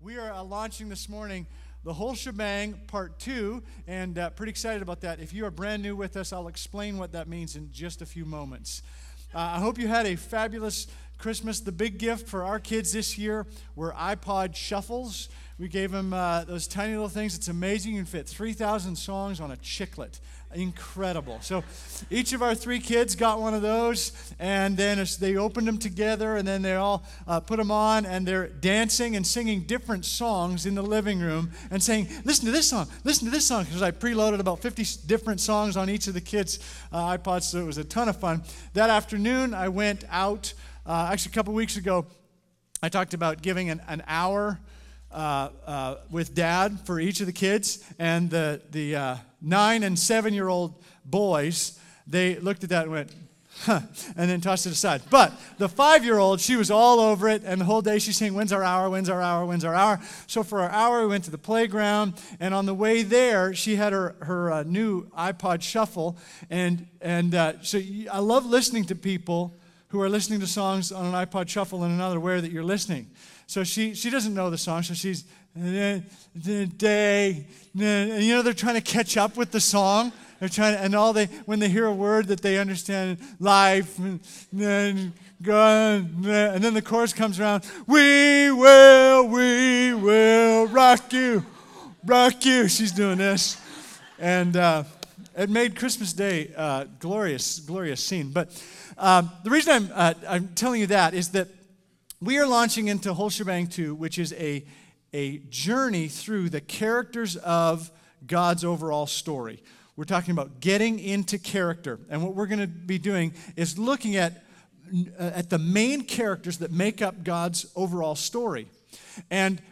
We are uh, launching this morning the whole shebang, part two, and uh, pretty excited about that. If you are brand new with us, I'll explain what that means in just a few moments. Uh, I hope you had a fabulous Christmas. The big gift for our kids this year were iPod shuffles. We gave them uh, those tiny little things. It's amazing. You can fit 3,000 songs on a chiclet. Incredible. So each of our three kids got one of those, and then they opened them together, and then they all uh, put them on, and they're dancing and singing different songs in the living room and saying, Listen to this song, listen to this song, because I preloaded about 50 different songs on each of the kids' uh, iPods, so it was a ton of fun. That afternoon, I went out, uh, actually, a couple weeks ago, I talked about giving an, an hour uh, uh, with dad for each of the kids, and the, the uh, nine and seven year old boys, they looked at that and went, huh, and then tossed it aside. But the five year old, she was all over it, and the whole day she's saying, When's our hour? When's our hour? When's our hour? So for our hour, we went to the playground, and on the way there, she had her, her uh, new iPod Shuffle. And, and uh, so I love listening to people who are listening to songs on an iPod Shuffle and not aware that you're listening. So she, she doesn't know the song, so she's, day, and you know, they're trying to catch up with the song. They're trying to, and all they, when they hear a word that they understand, life, and then God, and then the chorus comes around, we will, we will rock you, rock you. She's doing this. And uh, it made Christmas Day uh, glorious, glorious scene. But um, the reason I'm, uh, I'm telling you that is that we are launching into Whole Shebang 2, which is a, a journey through the characters of God's overall story. We're talking about getting into character. And what we're going to be doing is looking at, uh, at the main characters that make up God's overall story. And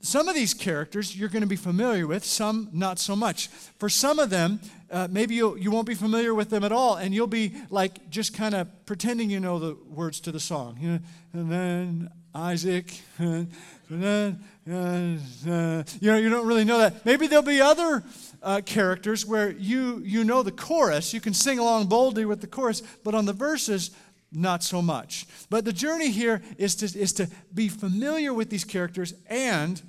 some of these characters you're going to be familiar with, some not so much. For some of them, uh, maybe you'll, you won't be familiar with them at all, and you'll be like just kind of pretending you know the words to the song. You know, and then Isaac, and then, uh, you know, you don't really know that. Maybe there'll be other uh, characters where you, you know the chorus, you can sing along boldly with the chorus, but on the verses, not so much. But the journey here is to, is to be familiar with these characters and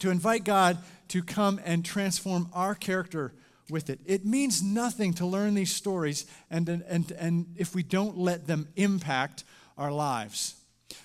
to invite God to come and transform our character with it. It means nothing to learn these stories and, and, and if we don't let them impact our lives.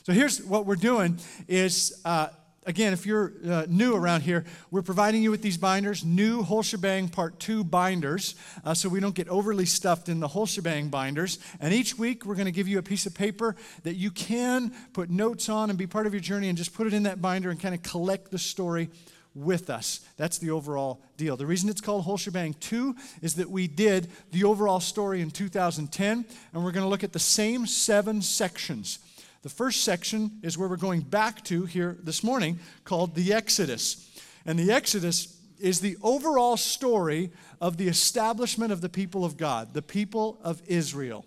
So here's what we're doing is uh, again, if you're uh, new around here, we're providing you with these binders, new whole shebang part two binders, uh, so we don't get overly stuffed in the whole shebang binders. And each week, we're going to give you a piece of paper that you can put notes on and be part of your journey and just put it in that binder and kind of collect the story with us. That's the overall deal. The reason it's called Whole Shebang 2 is that we did the overall story in 2010, and we're going to look at the same seven sections the first section is where we're going back to here this morning called the Exodus. And the Exodus is the overall story of the establishment of the people of God, the people of Israel.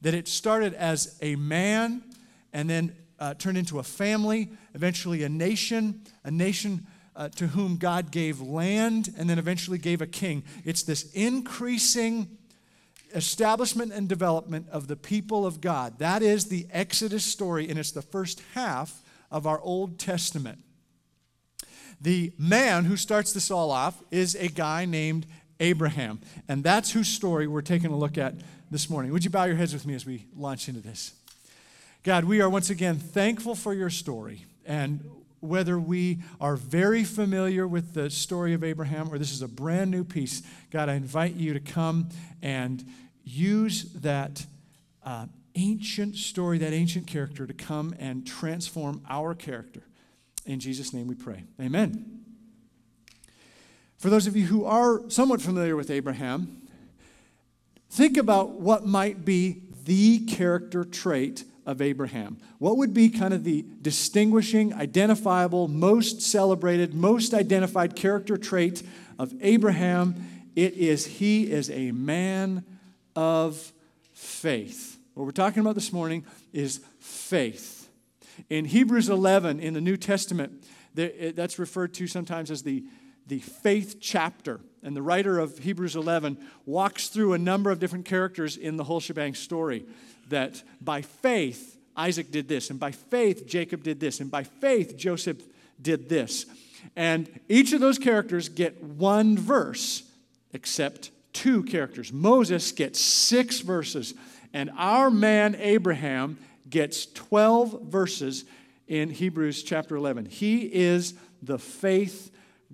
That it started as a man and then uh, turned into a family, eventually a nation, a nation uh, to whom God gave land and then eventually gave a king. It's this increasing establishment and development of the people of God. That is the Exodus story, and it's the first half of our Old Testament. The man who starts this all off is a guy named Abraham, and that's whose story we're taking a look at this morning. Would you bow your heads with me as we launch into this? God, we are once again thankful for your story. And whether we are very familiar with the story of Abraham or this is a brand new piece, God, I invite you to come and use that uh, ancient story, that ancient character, to come and transform our character. In Jesus' name we pray. Amen. For those of you who are somewhat familiar with Abraham, think about what might be the character trait of Abraham. What would be kind of the distinguishing, identifiable, most celebrated, most identified character trait of Abraham? It is he is a man of faith. What we're talking about this morning is faith. In Hebrews 11 in the New Testament, that's referred to sometimes as the, the faith chapter. And the writer of Hebrews 11 walks through a number of different characters in the whole shebang story. That by faith, Isaac did this, and by faith, Jacob did this, and by faith, Joseph did this. And each of those characters get one verse, except two characters. Moses gets six verses, and our man Abraham gets 12 verses in Hebrews chapter 11. He is the faith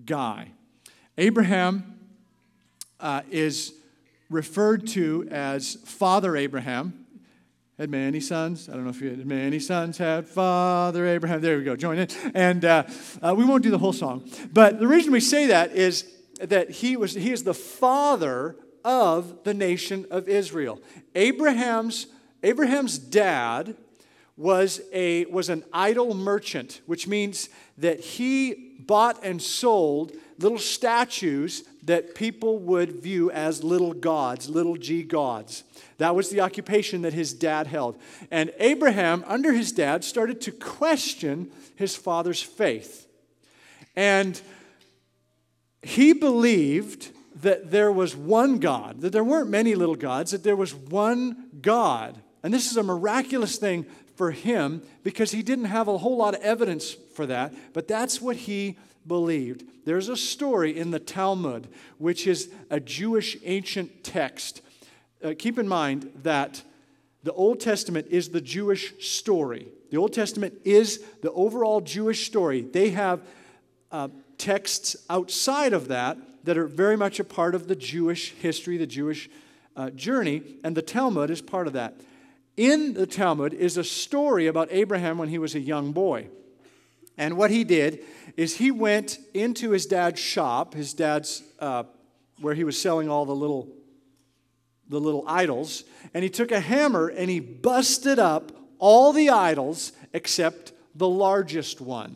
guy. Abraham uh, is referred to as Father Abraham. Had many sons. I don't know if you had many sons, had Father Abraham. There we go, join in. And uh, uh, we won't do the whole song. But the reason we say that is that he, was, he is the father of the nation of Israel. Abraham's, Abraham's dad was, a, was an idol merchant, which means that he bought and sold little statues that people would view as little gods, little g gods. That was the occupation that his dad held. And Abraham, under his dad, started to question his father's faith. And he believed that there was one God, that there weren't many little gods, that there was one God. And this is a miraculous thing for him because he didn't have a whole lot of evidence for that, but that's what he believed. There's a story in the Talmud, which is a Jewish ancient text. Uh, keep in mind that the Old Testament is the Jewish story. The Old Testament is the overall Jewish story. They have uh, texts outside of that that are very much a part of the Jewish history, the Jewish uh, journey, and the Talmud is part of that. In the Talmud is a story about Abraham when he was a young boy. And what he did is he went into his dad's shop, his dad's, uh, where he was selling all the little, the little idols, and he took a hammer and he busted up all the idols except the largest one.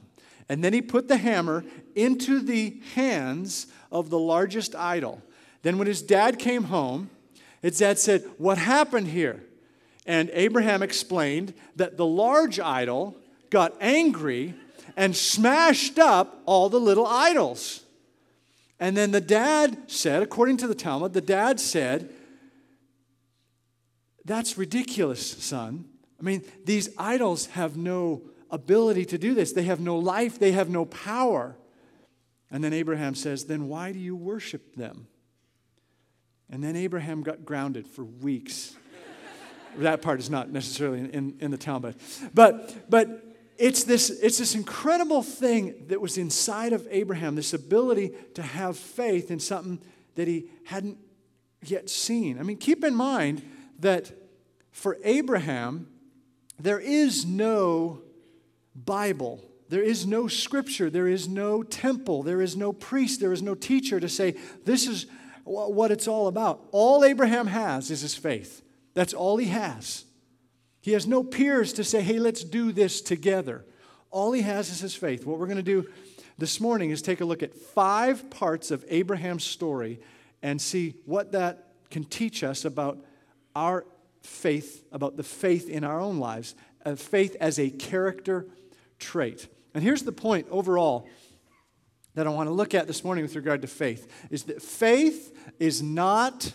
And then he put the hammer into the hands of the largest idol. Then, when his dad came home, his dad said, What happened here? And Abraham explained that the large idol got angry and smashed up all the little idols. And then the dad said, according to the Talmud, the dad said, That's ridiculous, son. I mean, these idols have no ability to do this, they have no life, they have no power. And then Abraham says, Then why do you worship them? And then Abraham got grounded for weeks. that part is not necessarily in, in, the Talmud. But, but it's, this, it's this incredible thing that was inside of Abraham, this ability to have faith in something that he hadn't yet seen. I mean, keep in mind that for Abraham, there is no Bible there is no scripture, there is no temple, there is no priest, there is no teacher to say, this is what it's all about. All Abraham has is his faith. That's all he has. He has no peers to say, hey, let's do this together. All he has is his faith. What we're going to do this morning is take a look at five parts of Abraham's story and see what that can teach us about our faith, about the faith in our own lives, faith as a character trait. And here's the point overall that I want to look at this morning with regard to faith is that faith is not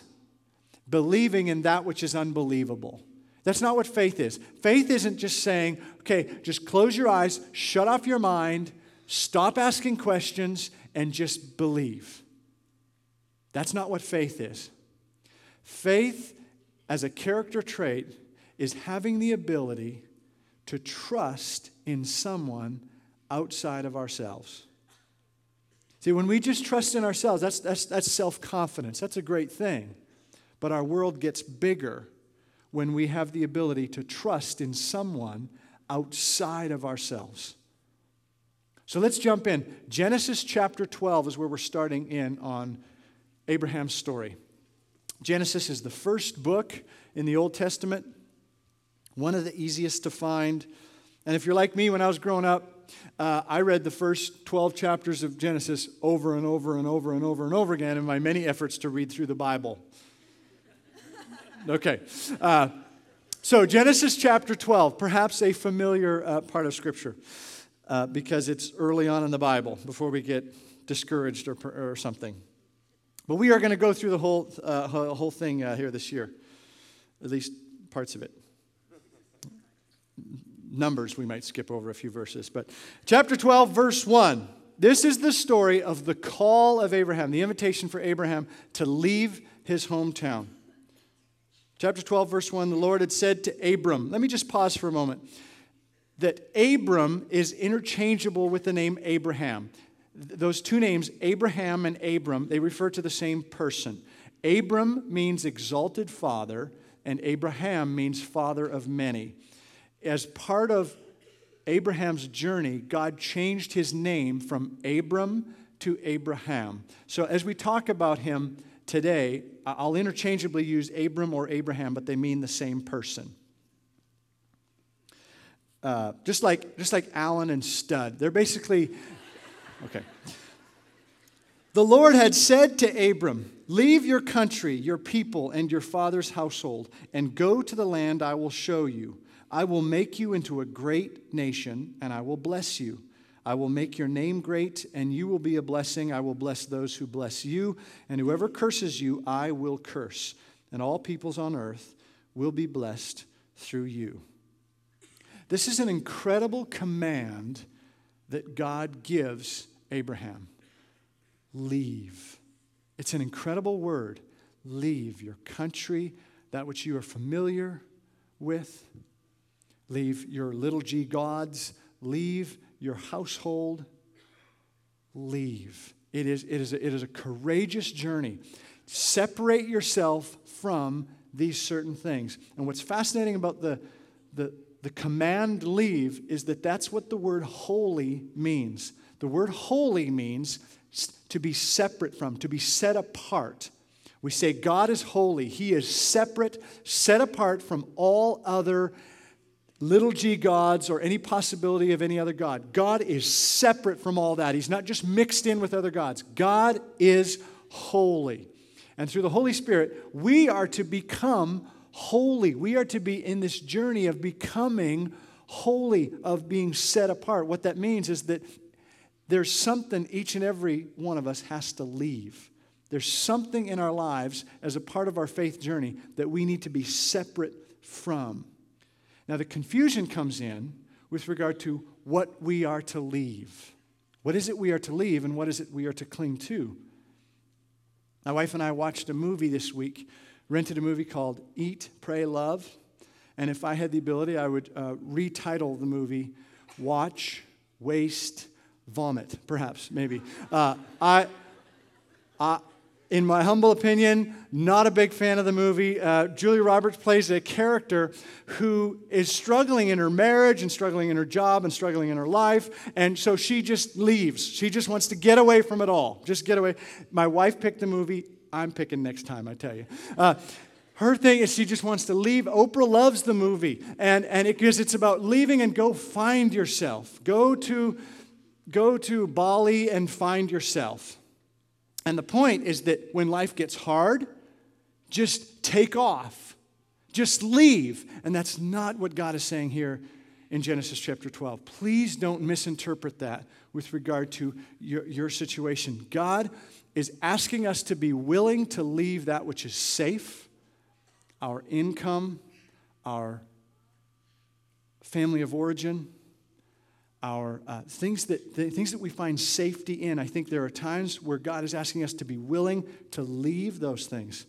believing in that which is unbelievable. That's not what faith is. Faith isn't just saying, okay, just close your eyes, shut off your mind, stop asking questions, and just believe. That's not what faith is. Faith, as a character trait, is having the ability to trust in someone outside of ourselves. See, when we just trust in ourselves, that's, that's, that's self confidence. That's a great thing. But our world gets bigger when we have the ability to trust in someone outside of ourselves. So let's jump in. Genesis chapter 12 is where we're starting in on Abraham's story. Genesis is the first book in the Old Testament, one of the easiest to find. And if you're like me, when I was growing up, uh, I read the first 12 chapters of Genesis over and over and over and over and over again in my many efforts to read through the Bible. Okay. Uh, so, Genesis chapter 12, perhaps a familiar uh, part of Scripture uh, because it's early on in the Bible before we get discouraged or, or something. But we are going to go through the whole, uh, whole thing uh, here this year, at least parts of it Numbers, we might skip over a few verses. But chapter 12, verse 1. This is the story of the call of Abraham, the invitation for Abraham to leave his hometown. Chapter 12, verse 1 the Lord had said to Abram, let me just pause for a moment, that Abram is interchangeable with the name Abraham. Those two names, Abraham and Abram, they refer to the same person. Abram means exalted father, and Abraham means father of many. As part of Abraham's journey, God changed his name from Abram to Abraham. So as we talk about him today, I'll interchangeably use Abram or Abraham, but they mean the same person. Uh, just like just like Alan and Stud, they're basically okay. The Lord had said to Abram, Leave your country, your people, and your father's household, and go to the land I will show you. I will make you into a great nation, and I will bless you. I will make your name great, and you will be a blessing. I will bless those who bless you, and whoever curses you, I will curse. And all peoples on earth will be blessed through you. This is an incredible command that God gives Abraham leave. It's an incredible word. Leave your country, that which you are familiar with. Leave your little g gods. Leave your household. Leave. It is, it, is a, it is a courageous journey. Separate yourself from these certain things. And what's fascinating about the, the, the command leave is that that's what the word holy means. The word holy means to be separate from, to be set apart. We say God is holy. He is separate, set apart from all other little g gods or any possibility of any other God. God is separate from all that. He's not just mixed in with other gods. God is holy. And through the Holy Spirit, we are to become holy. We are to be in this journey of becoming holy, of being set apart. What that means is that there's something each and every one of us has to leave. There's something in our lives as a part of our faith journey that we need to be separate from. Now, the confusion comes in with regard to what we are to leave. What is it we are to leave, and what is it we are to cling to? My wife and I watched a movie this week, rented a movie called Eat, Pray, Love. And if I had the ability, I would uh, retitle the movie Watch, Waste, Vomit, perhaps, maybe. Uh, I, I, in my humble opinion, not a big fan of the movie. Uh, Julia Roberts plays a character who is struggling in her marriage and struggling in her job and struggling in her life. And so she just leaves. She just wants to get away from it all. Just get away. My wife picked the movie. I'm picking next time, I tell you. Uh, her thing is she just wants to leave. Oprah loves the movie. And, and because it's about leaving and go find yourself. Go to, go to Bali and find yourself. And the point is that when life gets hard, just take off, just leave. And that's not what God is saying here in Genesis chapter 12. Please don't misinterpret that with regard to your, your situation. God is asking us to be willing to leave that which is safe, our income, our family of origin, our uh, things that things that we find safety in. I think there are times where God is asking us to be willing to leave those things.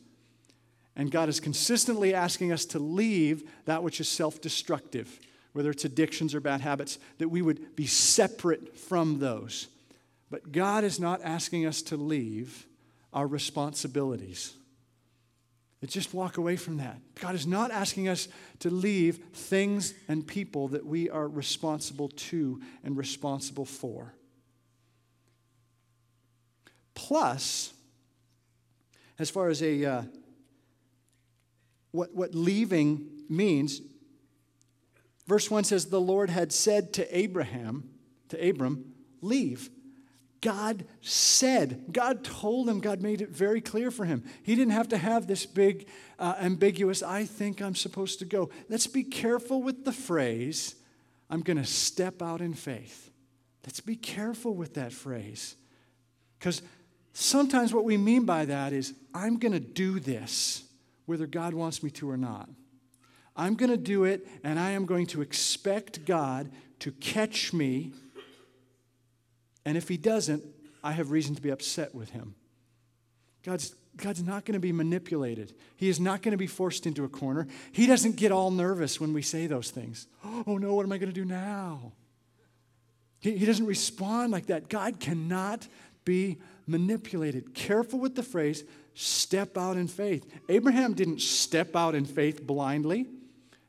And God is consistently asking us to leave that which is self-destructive, whether it's addictions or bad habits, that we would be separate from those. But God is not asking us to leave our responsibilities. Just walk away from that. God is not asking us to leave things and people that we are responsible to and responsible for. Plus, as far as a uh, what, what leaving means, verse 1 says, The Lord had said to Abraham, to Abram, leave God said. God told him. God made it very clear for him. He didn't have to have this big, uh, ambiguous, I think I'm supposed to go. Let's be careful with the phrase, I'm going to step out in faith. Let's be careful with that phrase. Because sometimes what we mean by that is, I'm going to do this, whether God wants me to or not. I'm going to do it, and I am going to expect God to catch me. And if He doesn't, I have reason to be upset with Him. God's, God's not going to be manipulated. He is not going to be forced into a corner. He doesn't get all nervous when we say those things. Oh no, what am I going to do now? He, he doesn't respond like that. God cannot be manipulated. Careful with the phrase, step out in faith. Abraham didn't step out in faith blindly,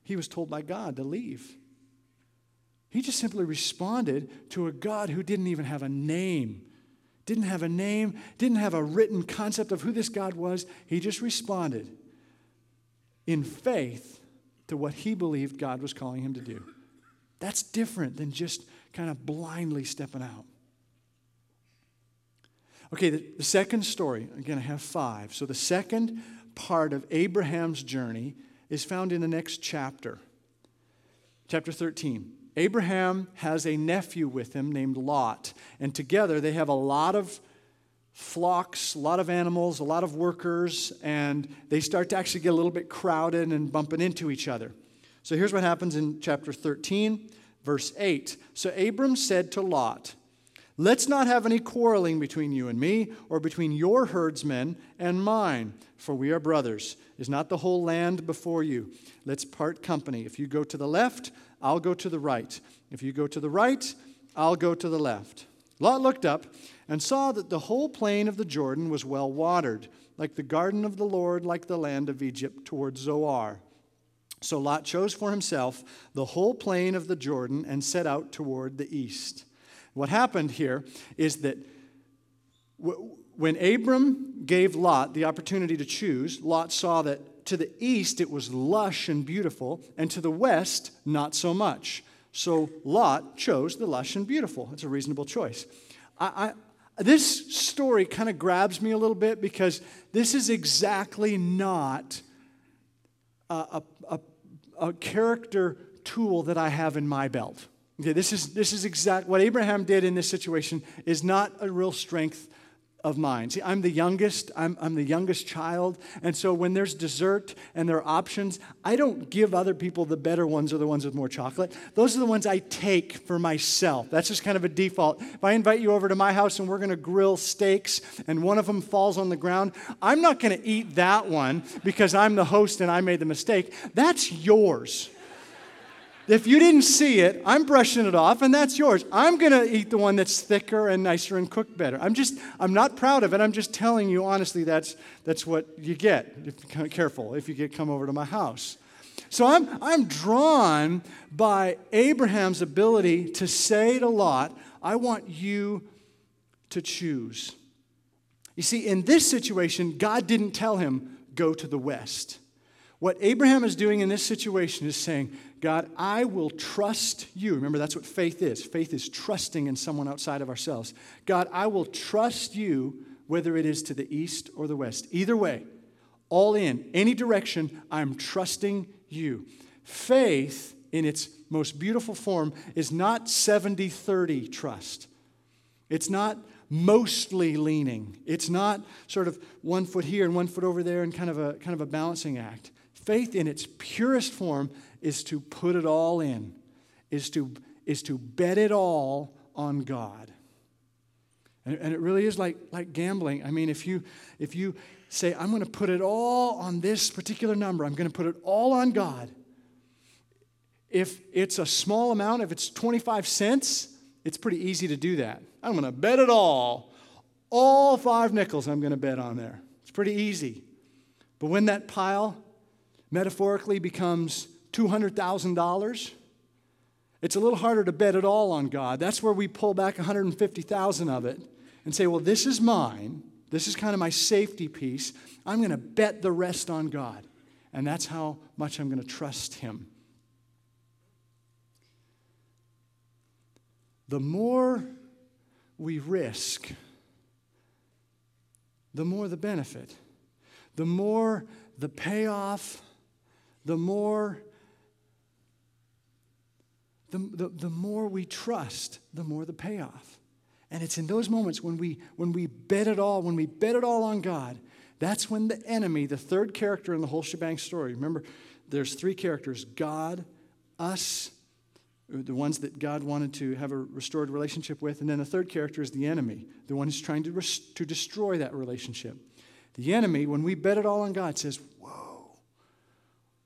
he was told by God to leave. He just simply responded to a God who didn't even have a name. Didn't have a name, didn't have a written concept of who this God was. He just responded in faith to what he believed God was calling him to do. That's different than just kind of blindly stepping out. Okay, the, the second story, again, I have five. So the second part of Abraham's journey is found in the next chapter, chapter 13. Abraham has a nephew with him named Lot, and together they have a lot of flocks, a lot of animals, a lot of workers, and they start to actually get a little bit crowded and bumping into each other. So here's what happens in chapter 13, verse 8. So Abram said to Lot, Let's not have any quarreling between you and me, or between your herdsmen and mine, for we are brothers. Is not the whole land before you? Let's part company. If you go to the left, I'll go to the right. If you go to the right, I'll go to the left. Lot looked up and saw that the whole plain of the Jordan was well watered, like the garden of the Lord, like the land of Egypt toward Zoar. So Lot chose for himself the whole plain of the Jordan and set out toward the east. What happened here is that when Abram gave Lot the opportunity to choose, Lot saw that to the east it was lush and beautiful, and to the west, not so much. So Lot chose the lush and beautiful. It's a reasonable choice. I, I, this story kind of grabs me a little bit because this is exactly not a, a, a, a character tool that I have in my belt. Okay, this is, this is exact what Abraham did in this situation is not a real strength of mine. See, I'm the youngest, I'm, I'm the youngest child, and so when there's dessert and there are options, I don't give other people the better ones or the ones with more chocolate. Those are the ones I take for myself. That's just kind of a default. If I invite you over to my house and we're going to grill steaks and one of them falls on the ground, I'm not going to eat that one because I'm the host and I made the mistake. That's yours. If you didn't see it, I'm brushing it off, and that's yours. I'm going to eat the one that's thicker and nicer and cooked better. I'm just, I'm not proud of it. I'm just telling you honestly, that's, that's what you get. If, careful if you get come over to my house. So I'm, I'm drawn by Abraham's ability to say to Lot, I want you to choose. You see, in this situation, God didn't tell him, go to the west. What Abraham is doing in this situation is saying, God, I will trust you. Remember, that's what faith is. Faith is trusting in someone outside of ourselves. God, I will trust you whether it is to the east or the west. Either way, all in, any direction, I'm trusting you. Faith, in its most beautiful form, is not 70 30 trust. It's not mostly leaning. It's not sort of one foot here and one foot over there and kind of a, kind of a balancing act. Faith, in its purest form, is to put it all in, is to, is to bet it all on God. And, and it really is like, like gambling. I mean, if you, if you say, I'm going to put it all on this particular number, I'm going to put it all on God. If it's a small amount, if it's 25 cents, it's pretty easy to do that. I'm going to bet it all. All five nickels I'm going to bet on there. It's pretty easy. But when that pile metaphorically becomes $200,000, it's a little harder to bet it all on God. That's where we pull back 150,000 of it and say, "Well, this is mine. This is kind of my safety piece. I'm going to bet the rest on God." And that's how much I'm going to trust him. The more we risk, the more the benefit. The more the payoff, the more the, the, the more we trust, the more the payoff. And it's in those moments when we, when we bet it all, when we bet it all on God, that's when the enemy, the third character in the whole shebang story, remember, there's three characters God, us, the ones that God wanted to have a restored relationship with, and then the third character is the enemy, the one who's trying to, to destroy that relationship. The enemy, when we bet it all on God, says, Whoa,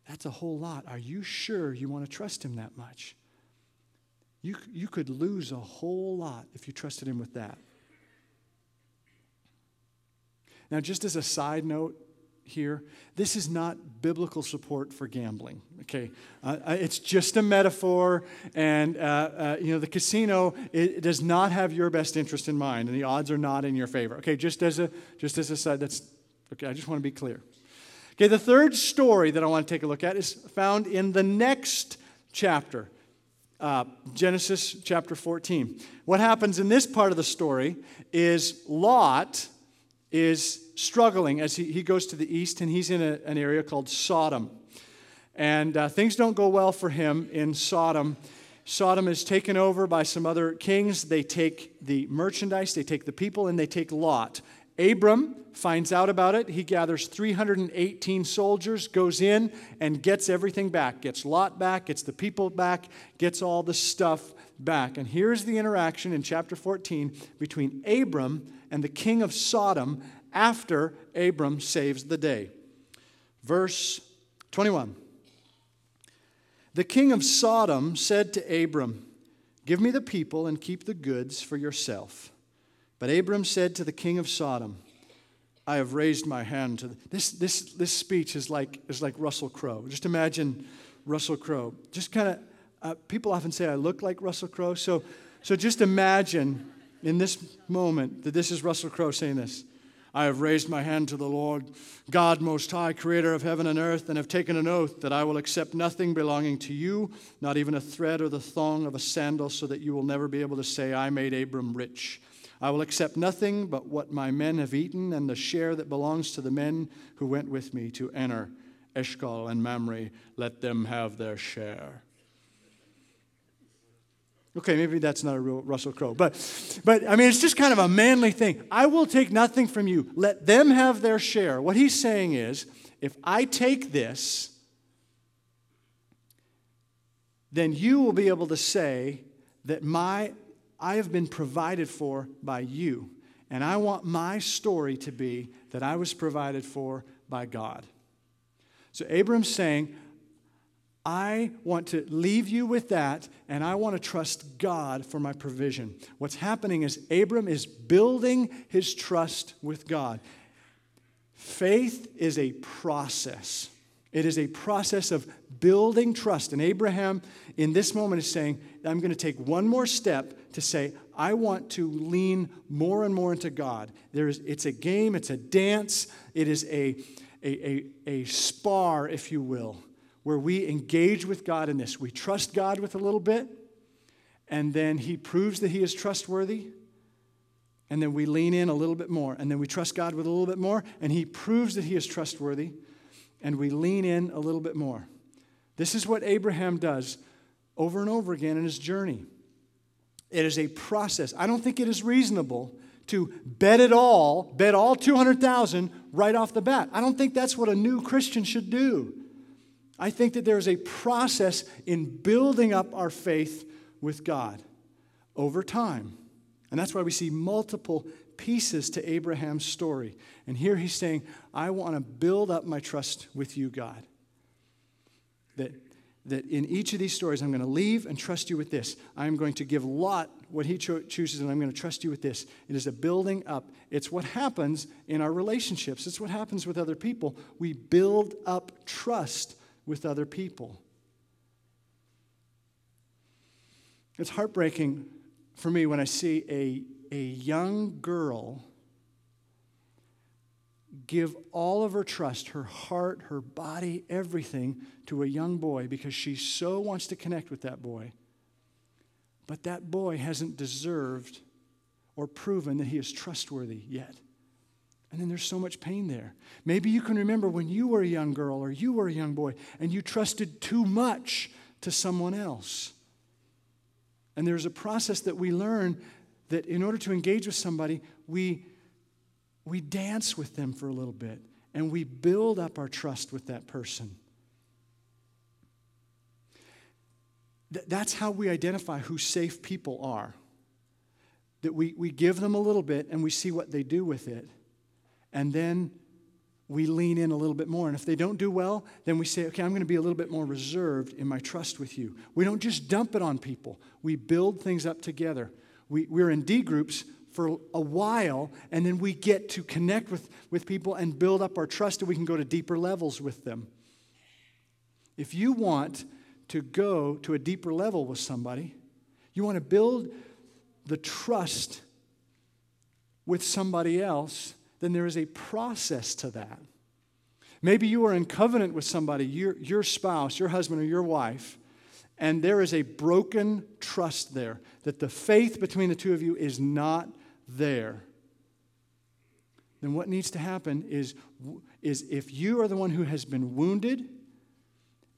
that's a whole lot. Are you sure you want to trust Him that much? You, you could lose a whole lot if you trusted Him with that. Now, just as a side note, here. This is not biblical support for gambling. Okay, uh, uh, it's just a metaphor, and uh, uh, you know the casino it, it, does not have your best interest in mind, and the odds are not in your favor. Okay, just as a just as a side. That's okay. I just want to be clear. Okay, the third story that I want to take a look at is found in the next chapter. Uh, Genesis chapter 14. What happens in this part of the story is Lot is struggling as he, he goes to the east, and he's in a, an area called Sodom. And uh, things don't go well for him in Sodom. Sodom is taken over by some other kings. They take the merchandise, they take the people, and they take Lot. Abram finds out about it. He gathers 318 soldiers, goes in, and gets everything back. Gets Lot back, gets the people back, gets all the stuff back. And here's the interaction in chapter 14 between Abram and the king of Sodom after Abram saves the day. Verse 21 The king of Sodom said to Abram, Give me the people and keep the goods for yourself. But Abram said to the king of Sodom, I have raised my hand to this. This this speech is like is like Russell Crowe. Just imagine Russell Crowe. Just kind of uh, people often say I look like Russell Crowe. So so just imagine in this moment that this is Russell Crowe saying this. I have raised my hand to the Lord, God Most High, Creator of heaven and earth, and have taken an oath that I will accept nothing belonging to you, not even a thread or the thong of a sandal, so that you will never be able to say, I made Abram rich. I will accept nothing but what my men have eaten and the share that belongs to the men who went with me to Aner Eshcol and Mamre. Let them have their share. Okay, maybe that's not a real Russell Crowe, but, but I mean, it's just kind of a manly thing. I will take nothing from you. Let them have their share. What he's saying is, if I take this, then you will be able to say that my I have been provided for by you. And I want my story to be that I was provided for by God. So Abram's saying, I want to leave you with that, and I want to trust God for my provision. What's happening is Abram is building his trust with God. Faith is a process. It is a process of building trust. And Abraham, in this moment, is saying, I'm going to take one more step to say, I want to lean more and more into God. There is, it's a game, it's a dance, it is a, a, a, a spar, if you will where we engage with God in this. We trust God with a little bit, and then He proves that He is trustworthy. And then we lean in a little bit more. And then we trust God with a little bit more, and He proves that He is trustworthy. And we lean in a little bit more. This is what Abraham does over and over again in his journey. It is a process. I don't think it is reasonable to bet it all, bet all 200,000 right off the bat. I don't think that's what a new Christian should do. I think that there is a process in building up our faith with God over time. And that's why we see multiple pieces to Abraham's story. And here he's saying, I want to build up my trust with you, God. That, that in each of these stories, I'm going to leave and trust you with this. I'm going to give Lot what he cho- chooses, and I'm going to trust you with this. It is a building up. It's what happens in our relationships, it's what happens with other people. We build up trust with other people. It's heartbreaking for me when I see a, a young girl give all of her trust, her heart, her body, everything to a young boy because she so wants to connect with that boy. But that boy hasn't deserved or proven that he is trustworthy yet. And then there's so much pain there. Maybe you can remember when you were a young girl or you were a young boy and you trusted too much to someone else. And there's a process that we learn that in order to engage with somebody, we, we dance with them for a little bit and we build up our trust with that person. th- that's how we identify who safe people are. That we, we give them a little bit and we see what they do with it. And then we lean in a little bit more. And if they don't do well, then we say, okay, I'm going to be a little bit more reserved in my trust with you. We don't just dump it on people, we build things up together. We, we're in D groups for a while, and then we get to connect with, with people and build up our trust, and we can go to deeper levels with them. If you want to go to a deeper level with somebody, you want to build the trust with somebody else, then there is a process to that. Maybe you are in covenant with somebody, your, your spouse, your husband, or your wife, and there is a broken trust there, that the faith between the two of you is not there. Then what needs to happen is, is if you are the one who has been wounded,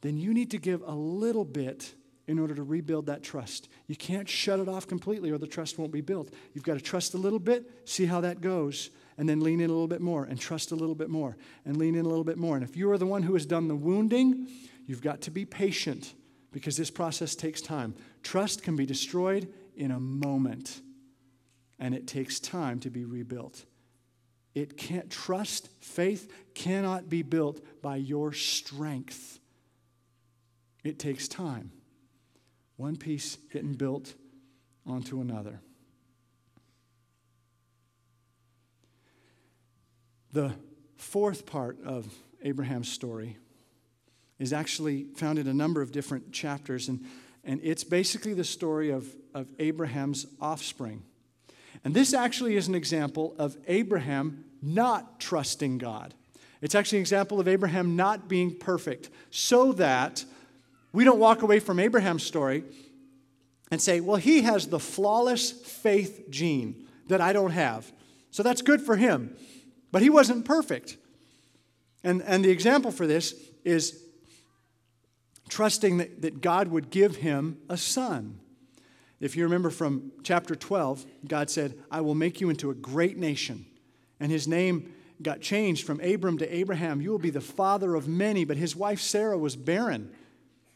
then you need to give a little bit in order to rebuild that trust. You can't shut it off completely or the trust won't be built. You've got to trust a little bit, see how that goes, and then lean in a little bit more and trust a little bit more and lean in a little bit more. And if you are the one who has done the wounding, you've got to be patient because this process takes time. Trust can be destroyed in a moment, and it takes time to be rebuilt. It can't trust, faith cannot be built by your strength. It takes time. One piece getting built onto another. The fourth part of Abraham's story is actually found in a number of different chapters, and, and it's basically the story of, of Abraham's offspring. And this actually is an example of Abraham not trusting God. It's actually an example of Abraham not being perfect, so that we don't walk away from Abraham's story and say, well, he has the flawless faith gene that I don't have. So that's good for him. But he wasn't perfect. And, and the example for this is trusting that, that God would give him a son. If you remember from chapter 12, God said, I will make you into a great nation. And his name got changed from Abram to Abraham. You will be the father of many, but his wife Sarah was barren.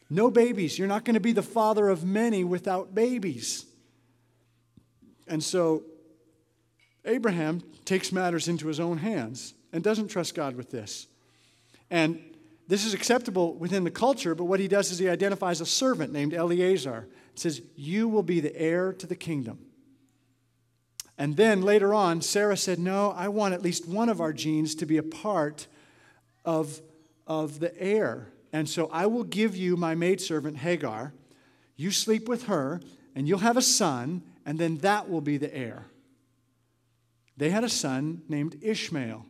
No babies. You're not going to be the father of many without babies. And so Abraham takes matters into his own hands and doesn't trust God with this. And this is acceptable within the culture, but what he does is he identifies a servant named Eleazar. It says, You will be the heir to the kingdom. And then later on, Sarah said, No, I want at least one of our genes to be a part of, of the heir. And so I will give you my maidservant Hagar. You sleep with her, and you'll have a son, and then that will be the heir. They had a son named Ishmael.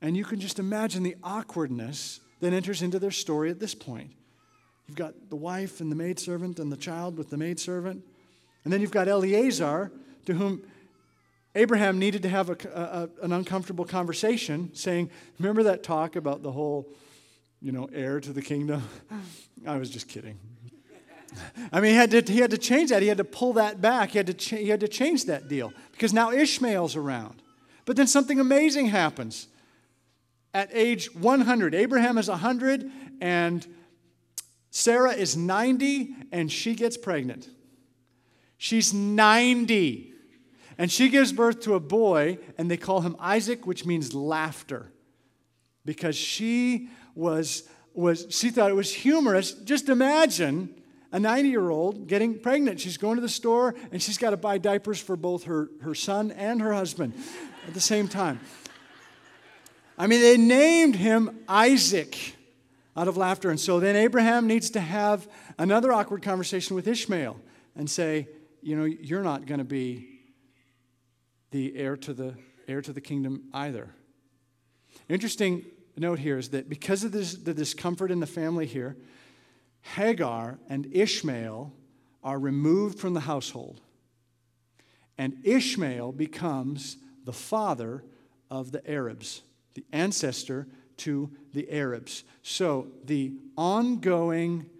And you can just imagine the awkwardness that enters into their story at this point. You've got the wife and the maidservant and the child with the maidservant. And then you've got Eleazar, to whom Abraham needed to have a, a, an uncomfortable conversation, saying, Remember that talk about the whole, you know, heir to the kingdom? I was just kidding. I mean, he had, to, he had to change that. He had to pull that back. He had to, he had to change that deal because now Ishmael's around. But then something amazing happens. At age 100, Abraham is 100 and Sarah is 90 and she gets pregnant. She's 90 and she gives birth to a boy and they call him Isaac, which means laughter because she was, was she thought it was humorous. Just imagine a 90 year old getting pregnant. She's going to the store and she's got to buy diapers for both her, her son and her husband at the same time. I mean, they named him Isaac out of laughter. And so then Abraham needs to have another awkward conversation with Ishmael and say, you know, you're not going to be the heir to the heir to the kingdom either. Interesting note here is that because of this, the discomfort in the family here, Hagar and Ishmael are removed from the household. And Ishmael becomes the father of the Arabs, the ancestor to the Arabs. So the ongoing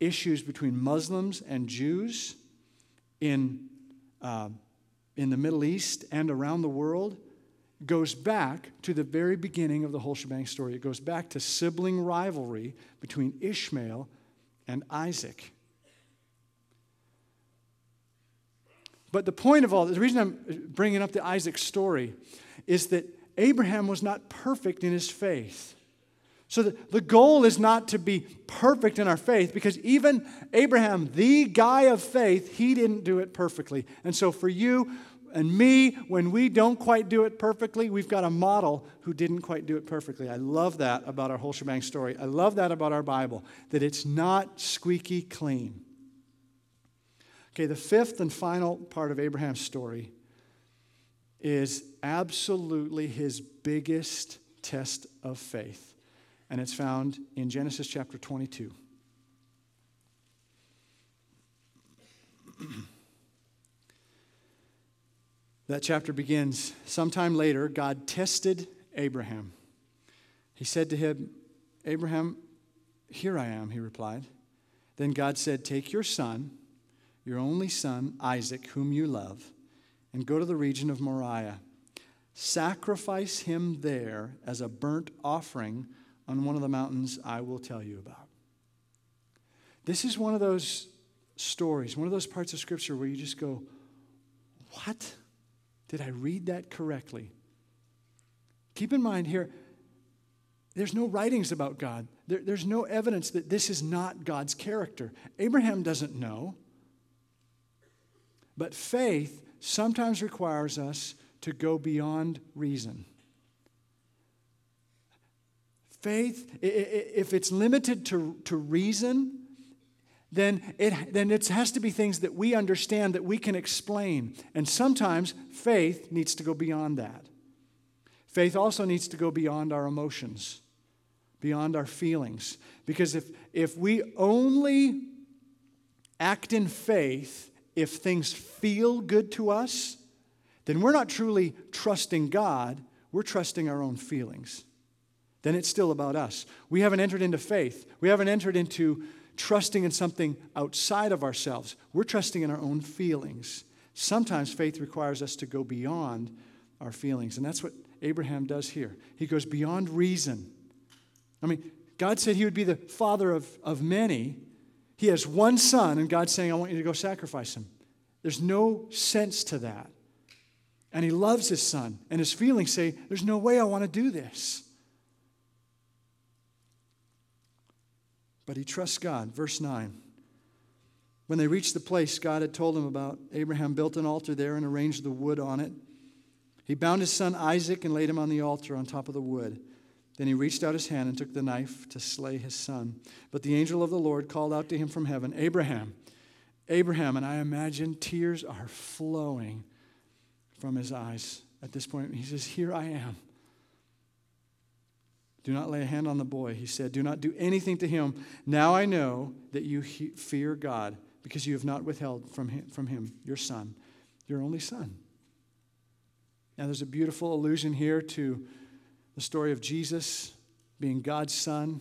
issues between Muslims and Jews in, uh, in the Middle East and around the world goes back to the very beginning of the whole shebang story. It goes back to sibling rivalry between Ishmael and Isaac. But the point of all this, the reason I'm bringing up the Isaac story is that Abraham was not perfect in his faith. So the, the goal is not to be perfect in our faith because even Abraham, the guy of faith, he didn't do it perfectly. And so for you and me, when we don't quite do it perfectly, we've got a model who didn't quite do it perfectly. I love that about our whole shebang story. I love that about our Bible, that it's not squeaky clean. Okay, the fifth and final part of Abraham's story is absolutely his biggest test of faith and it's found in Genesis chapter 22. that chapter begins sometime later, God tested Abraham. He said to him, Abraham, here I am, he replied. Then God said, Take your son, your only son, Isaac, whom you love, and go to the region of Moriah. Sacrifice him there as a burnt offering on one of the mountains I will tell you about. This is one of those stories, one of those parts of Scripture where you just go, What? Did I read that correctly? Keep in mind here, there's no writings about God. There, there's no evidence that this is not God's character. Abraham doesn't know. But faith sometimes requires us to go beyond reason. Faith, if it's limited to, to reason, then it, then it has to be things that we understand that we can explain. And sometimes faith needs to go beyond that. Faith also needs to go beyond our emotions, beyond our feelings. Because if, if we only act in faith if things feel good to us, then we're not truly trusting God, we're trusting our own feelings then it's still about us. We haven't entered into faith. We haven't entered into trusting in something outside of ourselves. We're trusting in our own feelings. Sometimes faith requires us to go beyond our feelings. And that's what Abraham does here. He goes beyond reason. I mean, God said he would be the father of, of many. He has one son, and God's saying, I want you to go sacrifice him. There's no sense to that. And he loves his son, and his feelings say, There's no way I want to do this. But he trusts God. Verse 9. When they reached the place God had told him about, Abraham built an altar there and arranged the wood on it. He bound his son Isaac and laid him on the altar on top of the wood. Then he reached out his hand and took the knife to slay his son. But the angel of the Lord called out to him from heaven, Abraham, Abraham. And I imagine tears are flowing from his eyes at this point. He says, Here I am. Do not lay a hand on the boy, he said. Do not do anything to him. Now I know that you he- fear God because you have not withheld from him, from him your son, your only son. Now there's a beautiful allusion here to the story of Jesus being God's son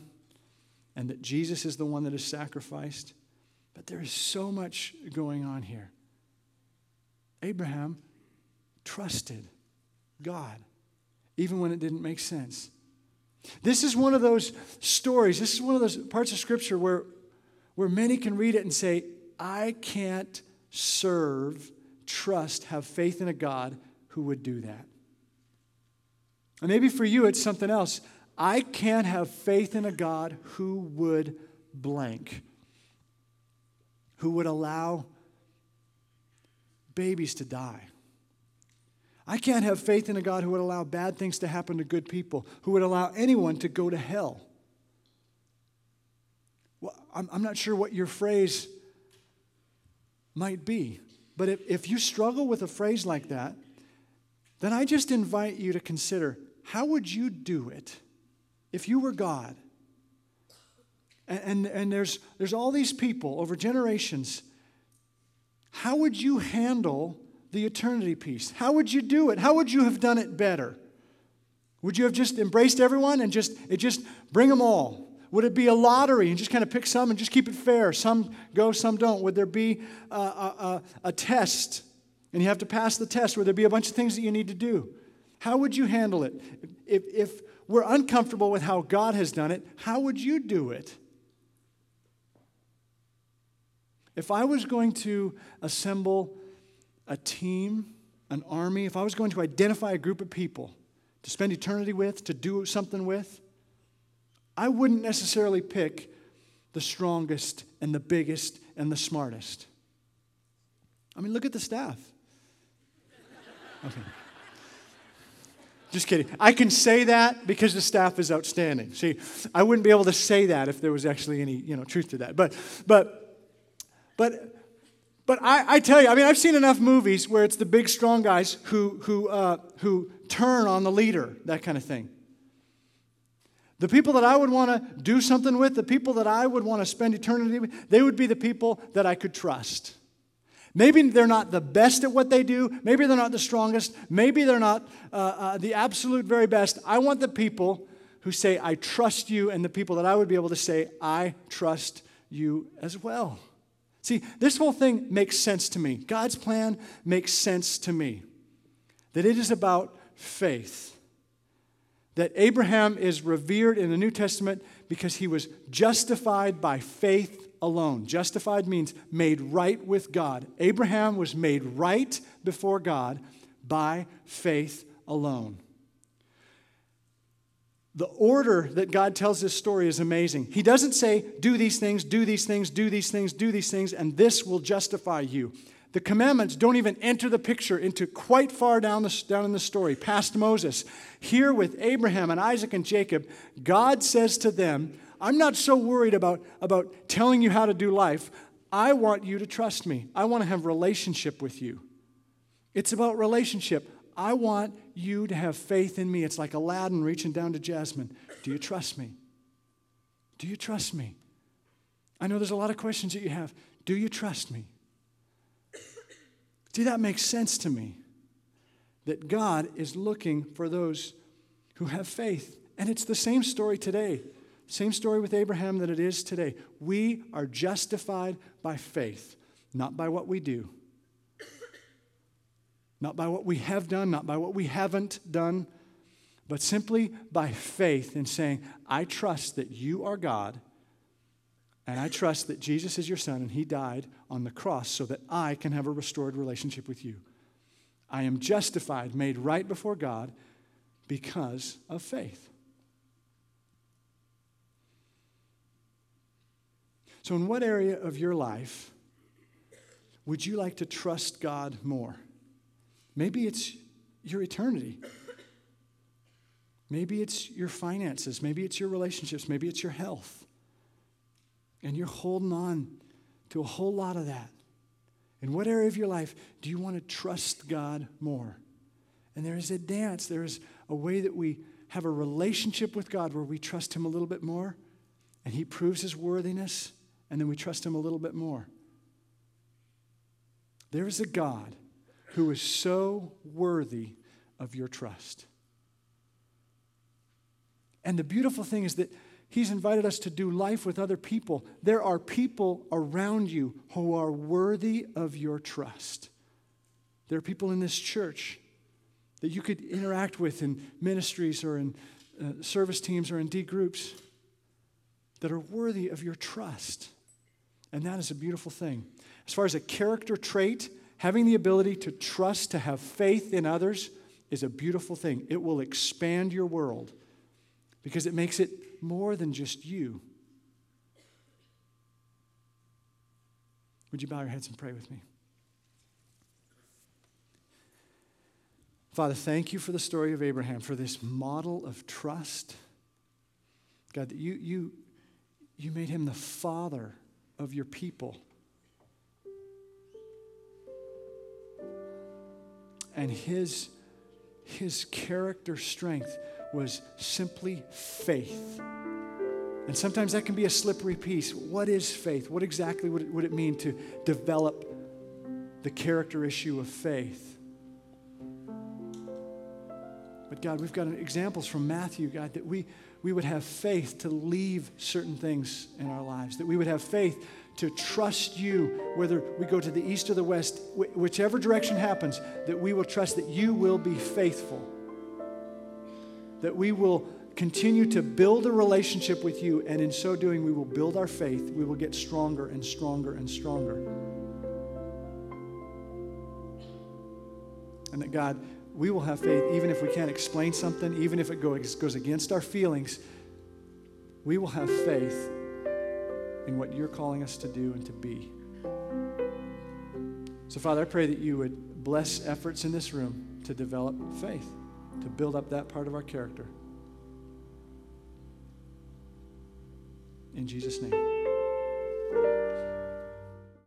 and that Jesus is the one that is sacrificed. But there is so much going on here. Abraham trusted God, even when it didn't make sense. This is one of those stories, this is one of those parts of Scripture where, where many can read it and say, I can't serve, trust, have faith in a God who would do that. And maybe for you it's something else. I can't have faith in a God who would blank, who would allow babies to die I can't have faith in a God who would allow bad things to happen to good people, who would allow anyone to go to hell. Well, I'm, I'm not sure what your phrase might be, but if, if you struggle with a phrase like that, then I just invite you to consider how would you do it if you were God? And, and, and there's, there's all these people over generations. How would you handle the eternity piece? How would you do it? How would you have done it better? Would you have just embraced everyone and just it just bring them all? Would it be a lottery and just kind of pick some and just keep it fair? Some go, some don't. Would there be a, a, a test and you have to pass the test? Would there be a bunch of things that you need to do? How would you handle it? If, if we're uncomfortable with how God has done it, how would you do it? If I was going to assemble a team, an army, if I was going to identify a group of people to spend eternity with, to do something with, I wouldn't necessarily pick the strongest and the biggest and the smartest. I mean, look at the staff. Okay. Just kidding. I can say that because the staff is outstanding. See, I wouldn't be able to say that if there was actually any, you know, truth to that. But, but, but, but I, I tell you, I mean, I've seen enough movies where it's the big, strong guys who, who, uh, who turn on the leader, that kind of thing. The people that I would want to do something with, the people that I would want to spend eternity with, they would be the people that I could trust. Maybe they're not the best at what they do. Maybe they're not the strongest. Maybe they're not uh, uh, the absolute very best. I want the people who say, I trust you, and the people that I would be able to say, I trust you as well. See, this whole thing makes sense to me. God's plan makes sense to me. That it is about faith. That Abraham is revered in the New Testament because he was justified by faith alone. Justified means made right with God. Abraham was made right before God by faith alone. The order that God tells this story is amazing. He doesn't say, do these things, do these things, do these things, do these things, and this will justify you. The commandments don't even enter the picture into quite far down, the, down in the story, past Moses. Here with Abraham and Isaac and Jacob, God says to them, I'm not so worried about, about telling you how to do life. I want you to trust me. I want to have relationship with you. It's about relationship. I want you to have faith in me. It's like Aladdin reaching down to Jasmine. Do you trust me? Do you trust me? I know there's a lot of questions that you have. Do you trust me? See, that makes sense to me. That God is looking for those who have faith. And it's the same story today. Same story with Abraham that it is today. We are justified by faith, not by what we do, not by what we have done, not by what we haven't done, but simply by faith in saying, I trust that you are God, and I trust that Jesus is your son, and he died on the cross so that I can have a restored relationship with you. I am justified, made right before God because of faith. So, in what area of your life would you like to trust God more? Maybe it's your eternity. Maybe it's your finances. Maybe it's your relationships. Maybe it's your health. And you're holding on to a whole lot of that. In what area of your life do you want to trust God more? And there is a dance, there is a way that we have a relationship with God where we trust Him a little bit more and He proves His worthiness and then we trust Him a little bit more. There is a God who is so worthy of your trust. And the beautiful thing is that He's invited us to do life with other people. There are people around you who are worthy of your trust. There are people in this church that you could interact with in ministries or in uh, service teams or in D groups that are worthy of your trust. And that is a beautiful thing. As far as a character trait, having the ability to trust, to have faith in others, is a beautiful thing. It will expand your world because it makes it more than just you. Would you bow your heads and pray with me? Father, thank you for the story of Abraham, for this model of trust. God, that you, you, you made him the father of your people. And his, his character strength was simply faith. And sometimes that can be a slippery piece. What is faith? What exactly would it, would it mean to develop the character issue of faith? But God, we've got examples from Matthew, God, that we, we would have faith to leave certain things in our lives, that we would have faith to trust you, whether we go to the east or the west, whichever direction happens, that we will trust that you will be faithful, that we will continue to build a relationship with you, and in so doing, we will build our faith. We will get stronger and stronger and stronger. And that God, we will have faith even if we can't explain something, even if it goes, goes against our feelings. We will have faith in what you're calling us to do and to be. So, Father, I pray that you would bless efforts in this room to develop faith, to build up that part of our character. In Jesus' name.